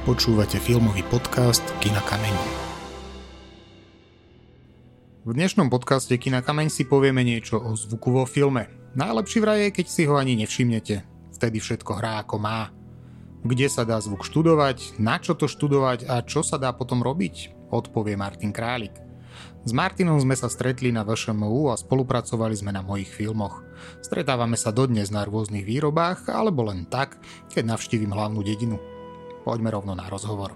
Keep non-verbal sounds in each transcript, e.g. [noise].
Počúvate filmový podcast Kina Kameň. V dnešnom podcaste Kina Kameň si povieme niečo o zvuku vo filme. Najlepší vraj je, keď si ho ani nevšimnete. Vtedy všetko hrá ako má. Kde sa dá zvuk študovať, na čo to študovať a čo sa dá potom robiť, odpovie Martin Králik. S Martinom sme sa stretli na VŠMU a spolupracovali sme na mojich filmoch. Stretávame sa dodnes na rôznych výrobách, alebo len tak, keď navštívim hlavnú dedinu. Poďme rovno na rozhovor.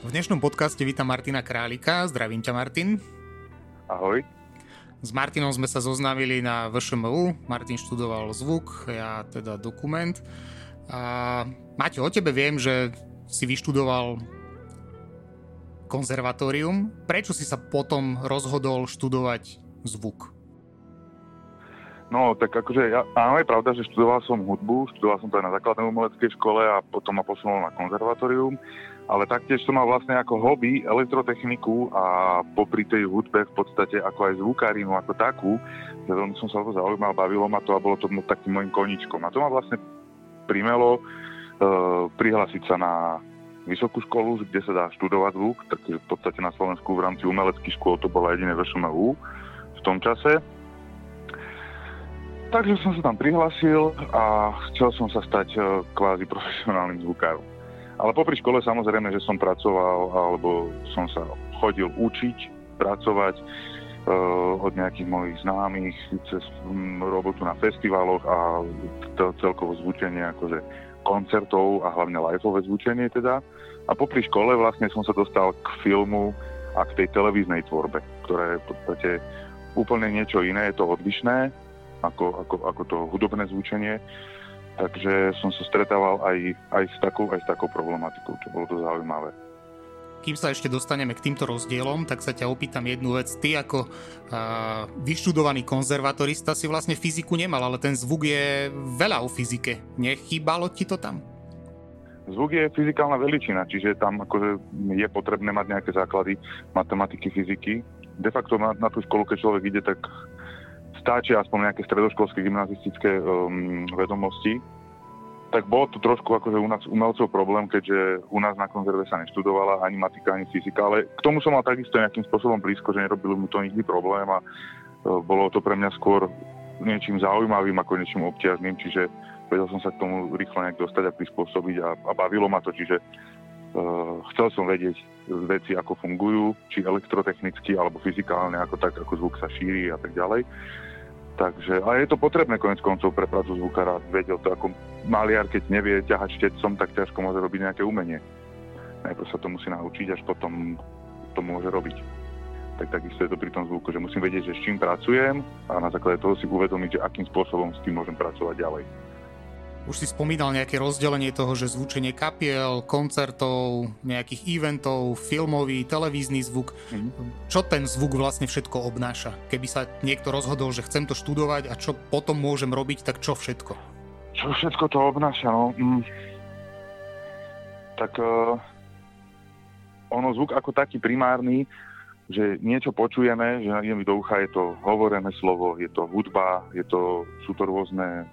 V dnešnom podcaste vítam Martina Králika. Zdravím ťa, Martin. Ahoj. S Martinom sme sa zoznámili na VŠMU. Martin študoval zvuk, ja teda dokument. A Maťo, o tebe viem, že si vyštudoval konzervatórium. Prečo si sa potom rozhodol študovať zvuk? No, tak akože, ja, áno, je pravda, že študoval som hudbu, študoval som to aj na základnej umeleckej škole a potom ma posunul na konzervatórium, ale taktiež som mal vlastne ako hobby elektrotechniku a popri tej hudbe v podstate ako aj zvukárinu ako takú, že veľmi som sa o to zaujímal, bavilo ma to a bolo to takým môjim koničkom. A to ma vlastne primelo uh, prihlásiť sa na vysokú školu, kde sa dá študovať zvuk, takže v podstate na Slovensku v rámci umeleckých škôl to bola jediné VŠMU v tom čase. Takže som sa tam prihlásil a chcel som sa stať e, kvázi profesionálnym zvukárom. Ale popri škole samozrejme, že som pracoval alebo som sa chodil učiť, pracovať uh, od nejakých mojich známych cez robotu na festivaloch a celkovo zvučenie akože koncertov a hlavne liveové zvučenie teda. A popri škole vlastne som sa dostal k filmu a k tej televíznej tvorbe, ktorá je v podstate úplne niečo iné, je to odlišné ako, ako, ako to hudobné zvučenie. Takže som sa stretával aj, aj, s takou, aj s takou problematikou, čo bolo to zaujímavé. Kým sa ešte dostaneme k týmto rozdielom, tak sa ťa opýtam jednu vec. Ty ako uh, vyštudovaný konzervatorista si vlastne fyziku nemal, ale ten zvuk je veľa o fyzike. Nechýbalo ti to tam? Zvuk je fyzikálna veličina, čiže tam akože je potrebné mať nejaké základy matematiky, fyziky. De facto na, na tú školu, keď človek ide, tak stačí aspoň nejaké stredoškolské gymnazistické um, vedomosti. Tak bolo to trošku akože u nás umelcov problém, keďže u nás na konzerve sa neštudovala ani matika, ani fyzika, ale k tomu som mal takisto nejakým spôsobom blízko, že nerobilo mu to nikdy problém a uh, bolo to pre mňa skôr niečím zaujímavým ako niečím obťažným, čiže vedel som sa k tomu rýchlo nejak dostať a prispôsobiť a, a bavilo ma to, čiže uh, chcel som vedieť veci, ako fungujú, či elektrotechnicky alebo fyzikálne, ako tak, ako zvuk sa šíri a tak ďalej. Takže, a je to potrebné konec koncov pre prácu zvukára, vedel to ako maliar, keď nevie ťahať štecom, tak ťažko môže robiť nejaké umenie. Najprv sa to musí naučiť, až potom to môže robiť. Tak takisto je to pri tom zvuku, že musím vedieť, že s čím pracujem a na základe toho si uvedomiť, že akým spôsobom s tým môžem pracovať ďalej. Už si spomínal nejaké rozdelenie toho, že zvučenie kapiel, koncertov, nejakých eventov, filmový, televízny zvuk. Mm-hmm. Čo ten zvuk vlastne všetko obnáša? Keby sa niekto rozhodol, že chcem to študovať a čo potom môžem robiť, tak čo všetko? Čo všetko to obnáša? No? Mm. Tak uh, ono zvuk ako taký primárny, že niečo počujeme, že mi do ucha, je to hovorené slovo, je to hudba, je to, sú to rôzne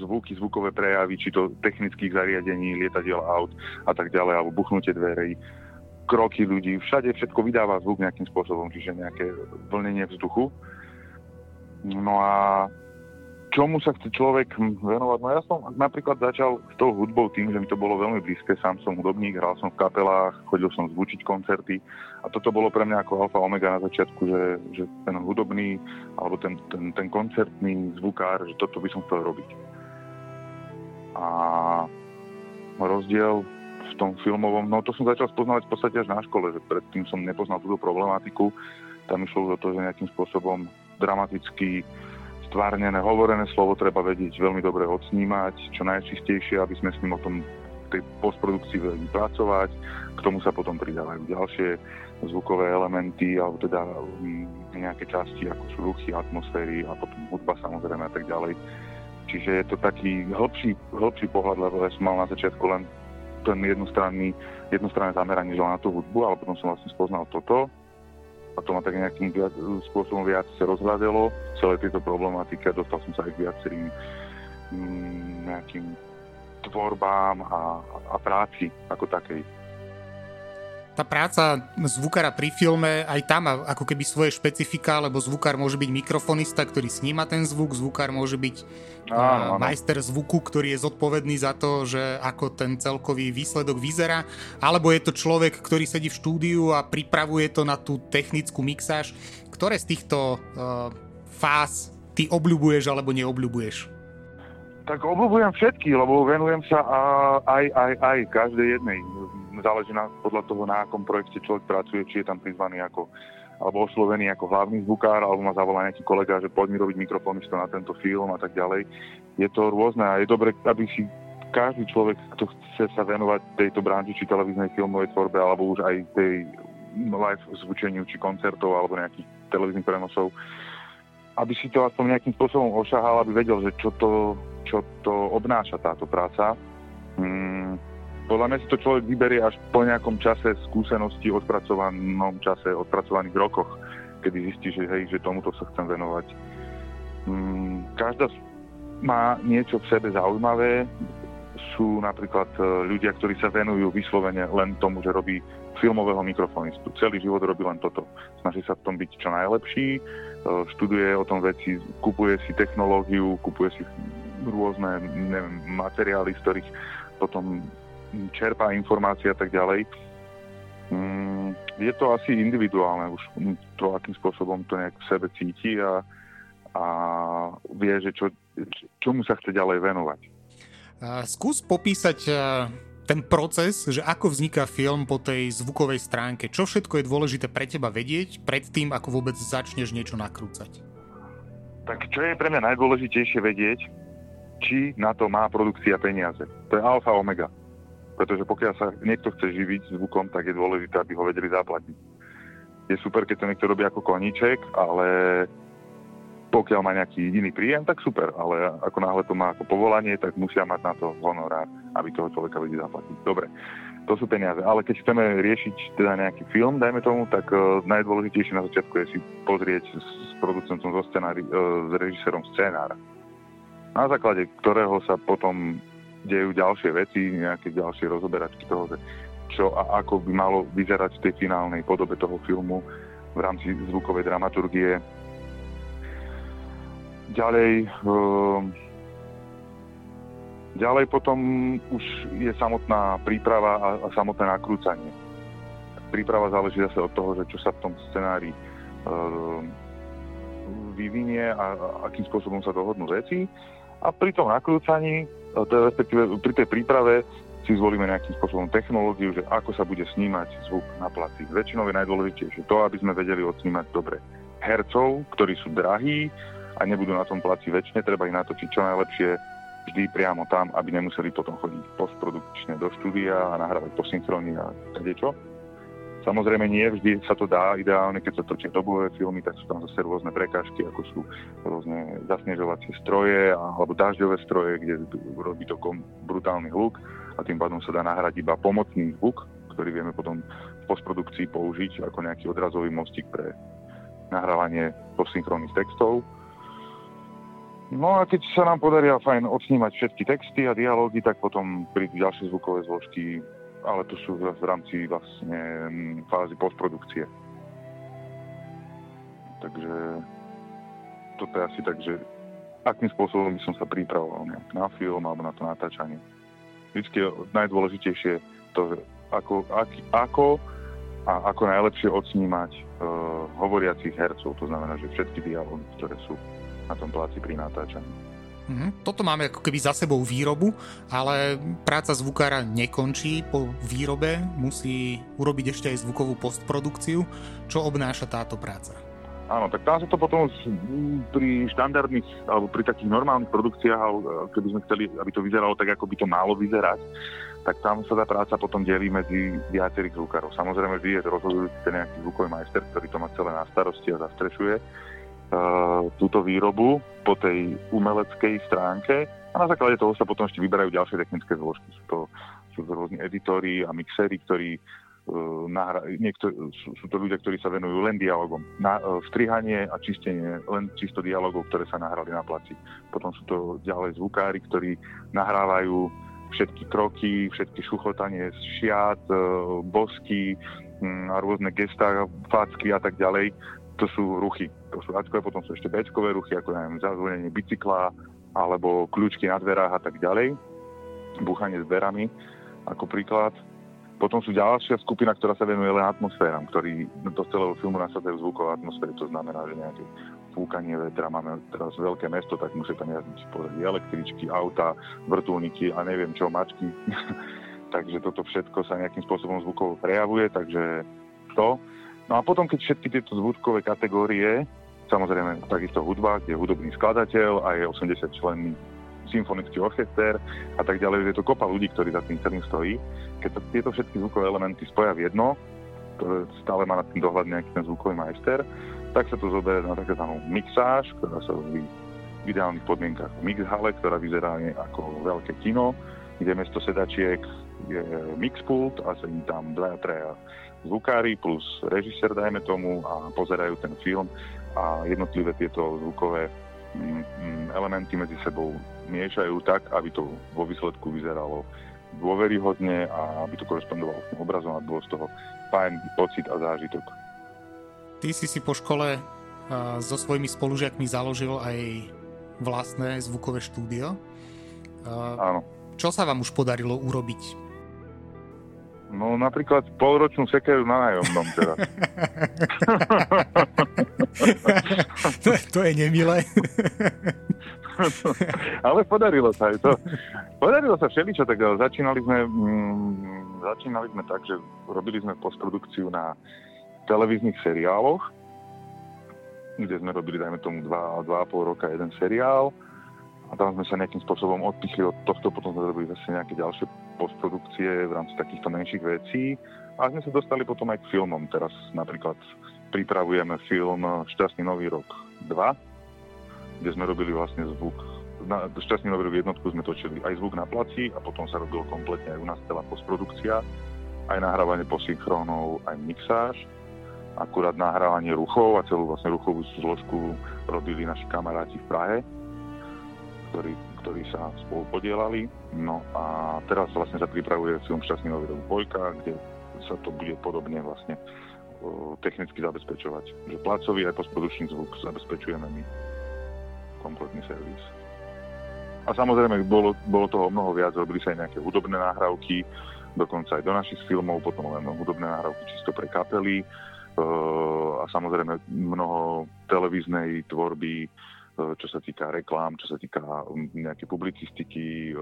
zvuky, zvukové prejavy, či to technických zariadení, lietadiel aut a tak ďalej, alebo buchnutie dverí, kroky ľudí, všade všetko vydáva zvuk nejakým spôsobom, čiže nejaké vlnenie vzduchu. No a čomu sa chce človek venovať? No ja som napríklad začal s tou hudbou tým, že mi to bolo veľmi blízke, sám som hudobník, hral som v kapelách, chodil som zvučiť koncerty a toto bolo pre mňa ako alfa omega na začiatku, že, že ten hudobný alebo ten, ten, ten koncertný zvukár, že toto by som chcel robiť. A rozdiel v tom filmovom, no to som začal spoznávať v podstate až na škole, že predtým som nepoznal túto problematiku, tam išlo o to, že nejakým spôsobom dramaticky stvárnené, hovorené slovo treba vedieť veľmi dobre odsnímať, čo najčistejšie, aby sme s ním o tom tej postprodukcii vedeli pracovať. K tomu sa potom pridávajú ďalšie zvukové elementy, alebo teda mm, nejaké časti, ako sú ruchy, atmosféry a potom hudba samozrejme a tak ďalej. Čiže je to taký hĺbší, hĺbší pohľad, lebo ja som mal na začiatku len ten jednostranný, jednostranné zameranie na tú hudbu, ale potom som vlastne spoznal toto. A to ma tak nejakým viac, spôsobom viac rozhľadelo. Celé tieto problematike dostal som sa aj k viacerým mm, nejakým tvorbám a, a práci ako takej tá práca zvukára pri filme, aj tam má ako keby svoje špecifika, lebo zvukár môže byť mikrofonista, ktorý sníma ten zvuk, zvukár môže byť áno, áno. majster zvuku, ktorý je zodpovedný za to, že ako ten celkový výsledok vyzerá, alebo je to človek, ktorý sedí v štúdiu a pripravuje to na tú technickú mixáž. Ktoré z týchto uh, fáz ty obľubuješ alebo neobľubuješ? Tak obľúbujem všetky, lebo venujem sa aj, aj, aj každej jednej záleží na, podľa toho, na akom projekte človek pracuje, či je tam prizvaný ako alebo oslovený ako hlavný zvukár, alebo ma zavolá nejaký kolega, že poď mi robiť mikrofonisto na tento film a tak ďalej. Je to rôzne a je dobre, aby si každý človek, kto chce sa venovať tejto branži, či televíznej filmovej tvorbe, alebo už aj tej live zvučeniu, či koncertov, alebo nejakých televíznych prenosov, aby si to aspoň nejakým spôsobom ošahal, aby vedel, že čo to, čo to obnáša táto práca. Hmm podľa mňa si to človek vyberie až po nejakom čase skúsenosti, odpracovanom čase, odpracovaných rokoch, kedy zistí, že hej, že tomuto sa chcem venovať. Mm, každá má niečo v sebe zaujímavé. Sú napríklad e, ľudia, ktorí sa venujú vyslovene len tomu, že robí filmového mikrofonistu. Celý život robí len toto. Snaží sa v tom byť čo najlepší, e, študuje o tom veci, kupuje si technológiu, kupuje si rôzne neviem, materiály, z ktorých potom čerpá informácie a tak ďalej. Mm, je to asi individuálne už to, akým spôsobom to nejak v sebe cíti a, a vie, že čo, čomu sa chce ďalej venovať. Skús popísať ten proces, že ako vzniká film po tej zvukovej stránke. Čo všetko je dôležité pre teba vedieť pred tým, ako vôbec začneš niečo nakrúcať? Tak čo je pre mňa najdôležitejšie vedieť, či na to má produkcia peniaze. To je alfa omega. Pretože pokiaľ sa niekto chce živiť zvukom, tak je dôležité, aby ho vedeli zaplatiť. Je super, keď to niekto robí ako koníček, ale pokiaľ má nejaký jediný príjem, tak super, ale ako náhle to má ako povolanie, tak musia mať na to honorár, aby toho človeka vedeli zaplatiť. Dobre, to sú peniaze. Ale keď chceme riešiť teda nejaký film, dajme tomu, tak uh, najdôležitejšie na začiatku je si pozrieť s, producentom, so scenári, uh, s režisérom scénára, na základe ktorého sa potom dejú ďalšie veci, nejaké ďalšie rozoberačky toho, že čo a ako by malo vyzerať v tej finálnej podobe toho filmu v rámci zvukovej dramaturgie. Ďalej, ehm, ďalej potom už je samotná príprava a, a samotné nakrúcanie. Príprava záleží zase od toho, že čo sa v tom scenári ehm, vyvinie a, akým spôsobom sa dohodnú veci. A pri tom nakrúcaní respektíve pri tej príprave si zvolíme nejakým spôsobom technológiu, že ako sa bude snímať zvuk na placi. Väčšinou je najdôležitejšie to, aby sme vedeli odsnímať dobre hercov, ktorí sú drahí a nebudú na tom placi väčšine, treba ich natočiť čo najlepšie vždy priamo tam, aby nemuseli potom chodiť postprodukčne do štúdia a nahrávať po synchrony a čo. Samozrejme nie vždy sa to dá, ideálne keď sa točia dobové filmy, tak sú tam zase rôzne prekážky, ako sú rôzne zasnežovacie stroje alebo dažďové stroje, kde robí to brutálny hluk a tým pádom sa dá nahrať iba pomocný zvuk, ktorý vieme potom v postprodukcii použiť ako nejaký odrazový mostík pre nahrávanie posynchronných textov. No a keď sa nám podaria fajn odsnímať všetky texty a dialógy, tak potom prídu ďalšie zvukové zložky, ale to sú v rámci vlastne fázy postprodukcie. Takže toto je asi tak, že akým spôsobom by som sa pripravoval na film alebo na to natáčanie. Vždycky najdôležitejšie to, ako, ak, ako a ako najlepšie odsnímať uh, hovoriacich hercov, to znamená, že všetky dialógy, ktoré sú na tom pláci pri natáčaní. Mhm. Toto máme ako keby za sebou výrobu, ale práca zvukára nekončí po výrobe, musí urobiť ešte aj zvukovú postprodukciu. Čo obnáša táto práca? Áno, tak tam sa to potom pri štandardných alebo pri takých normálnych produkciách, keby sme chceli, aby to vyzeralo tak, ako by to malo vyzerať, tak tam sa tá práca potom delí medzi viacerých zvukárov. Samozrejme, vy je rozhodujúci ten nejaký zvukový majster, ktorý to má celé na starosti a zastrešuje túto výrobu po tej umeleckej stránke a na základe toho sa potom ešte vyberajú ďalšie technické zložky. Sú to, sú to rôzni editori a mixéri, ktorí nahra- niektor- sú, sú to ľudia, ktorí sa venujú len dialogom. Na, uh, strihanie a čistenie len čisto dialogov, ktoré sa nahrali na placi. Potom sú to ďalej zvukári, ktorí nahrávajú všetky kroky, všetky šuchotanie šiat, uh, bosky um, a rôzne gestá, facky a tak ďalej. To sú ruchy. To sú ačkové, potom sú ešte bečkové ruchy, ako neviem, zazvonenie bicykla, alebo kľúčky na dverách a tak ďalej. Búchanie s dverami, ako príklad potom sú ďalšia skupina, ktorá sa venuje len atmosféram, ktorí do celého filmu nasadajú zvukové atmosféry, to znamená, že nejaké fúkanie vetra, máme teraz veľké mesto, tak musí tam jazdiť pozrieť električky, auta, vrtulníky a neviem čo, mačky. [laughs] takže toto všetko sa nejakým spôsobom zvukovo prejavuje, takže to. No a potom, keď všetky tieto zvukové kategórie, samozrejme takisto hudba, kde je hudobný skladateľ a je 80 členný symfonický orchester a tak ďalej. Je to kopa ľudí, ktorí za tým celým stojí. Keď sa tieto všetky zvukové elementy spoja v jedno, stále má nad tým dohľad nejaký ten zvukový majster, tak sa to zoberie na takzvanú mixáž, ktorá sa robí v ideálnych podmienkach v mixhale, ktorá vyzerá ako veľké kino, kde mesto sedačiek je mixpult a sedí tam dvaja, traja zvukári plus režisér, dajme tomu, a pozerajú ten film a jednotlivé tieto zvukové mm, mm, elementy medzi sebou miešajú tak, aby to vo výsledku vyzeralo dôveryhodne a aby to korespondovalo s tým obrazom a bolo z toho fajn pocit a zážitok. Ty si si po škole so svojimi spolužiakmi založil aj vlastné zvukové štúdio. Áno. Čo sa vám už podarilo urobiť? No napríklad polročnú sekeru na nájomnom teraz. to, to je nemilé. ale podarilo sa aj to. Podarilo sa všeličo, tak začínali sme, mm, začínali sme tak, že robili sme postprodukciu na televíznych seriáloch, kde sme robili, dajme tomu, dva, dva a pol roka jeden seriál a tam sme sa nejakým spôsobom odpichli od tohto, potom sme robili zase nejaké ďalšie postprodukcie v rámci takýchto menších vecí a sme sa dostali potom aj k filmom. Teraz napríklad pripravujeme film Šťastný nový rok 2, kde sme robili vlastne zvuk. Na Šťastný nový rok jednotku sme točili aj zvuk na placi a potom sa robil kompletne aj u nás celá postprodukcia, aj nahrávanie posynchrónov, aj mixáž. Akurát nahrávanie ruchov a celú vlastne ruchovú zložku robili naši kamaráti v Prahe, ktorí, ktorí sa spolu podielali. No a teraz vlastne sa pripravuje film Šťastný nový rok Bojka, kde sa to bude podobne vlastne technicky zabezpečovať. Že placový aj postprodučný zvuk zabezpečujeme my kompletný servis. A samozrejme, bolo, bolo toho mnoho viac, robili sa aj nejaké hudobné nahrávky, dokonca aj do našich filmov, potom len hudobné nahrávky čisto pre kapely a samozrejme mnoho televíznej tvorby, čo sa týka reklám, čo sa týka nejaké publicistiky,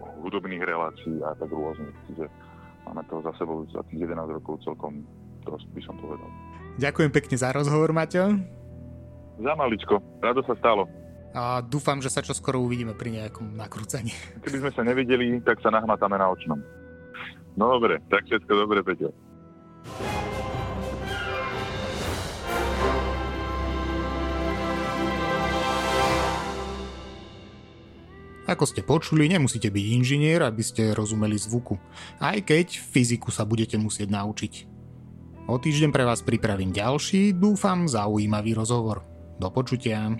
hudobných relácií a tak rôzne. Čiže máme toho za sebou za tých 11 rokov celkom dosť, by som povedal. Ďakujem pekne za rozhovor, Maťo. Za maličko. Rado sa stalo. A dúfam, že sa čoskoro uvidíme pri nejakom nakrúcaní. Keby sme sa nevideli, tak sa nahmatáme na očnom. No dobre, tak všetko dobre, Peťo. Ako ste počuli, nemusíte byť inžinier, aby ste rozumeli zvuku. Aj keď fyziku sa budete musieť naučiť. O týždeň pre vás pripravím ďalší, dúfam, zaujímavý rozhovor. Do počutia.